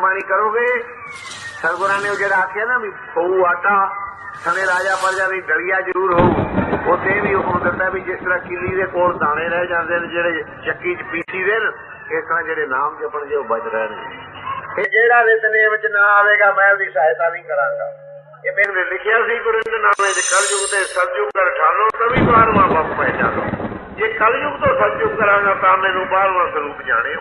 ਬਾਣੀ ਕਰੋਗੇ? ਸਰਗੁਰਾਂ ਨੇ ਉਹ ਜਿਹੜਾ ਆਖਿਆ ਨਾ ਵੀ ਪਊ ਆਟਾ, ਸਣੇ ਰਾਜਾ ਪਰਜਾ ਦੀ ਡਲੀਆ ਜ਼ਰੂਰ ਹੋਊ। ਉਤੇ ਵੀ ਹੁਕਮ ਦਿੱਤਾ ਵੀ ਜਿਸ ਤਰ੍ਹਾਂ ਕਿੱਲੀ ਦੇ ਕੋਲ ਦਾਣੇ ਰਹਿ ਜਾਂਦੇ ਨੇ, ਜਿਹੜੇ ਚੱਕੀ 'ਚ ਪੀਸੀ ਦੇ ਨੇ, ਇਸ ਤਰ੍ਹਾਂ ਜਿਹੜੇ ਨਾਮ ਜਪਣ ਜੇ ਉਹ ਬਚ ਰਹਿਣਗੇ ਇਹ ਜਿਹੜਾ ਨਿਤਨੇਮ ਚ ਨਾ ਆਵੇਗਾ, ਮੈਂ ਉਹਦੀ ਸਹਾਇਤਾ ਨਹੀਂ ਕਰਾਂਗਾ। ਇਹ ਮੈਨੂੰ ਲਿਖਿਆ ਸੀ ਗੁਰਿੰਦ ਨਾਮੇ ਦੇ ਕਲਯੁਗ ਤੇ ਸਤਯੁਗ ਕਰ ਠਾਲੋ ਤਵੀ ਬਾਰਵਾਂ ਬਾਪ ਪਹਿਚਾਨੋ ਜੇ ਕਲਯੁਗ ਤੋਂ ਸਤਯੁਗ ਕਰਾਂਗਾ, ਤਾਂ ਮੈਨੂੰ ਬਾਰਵਾਂ ਸਰੂਪ ਜਾਣਿਓ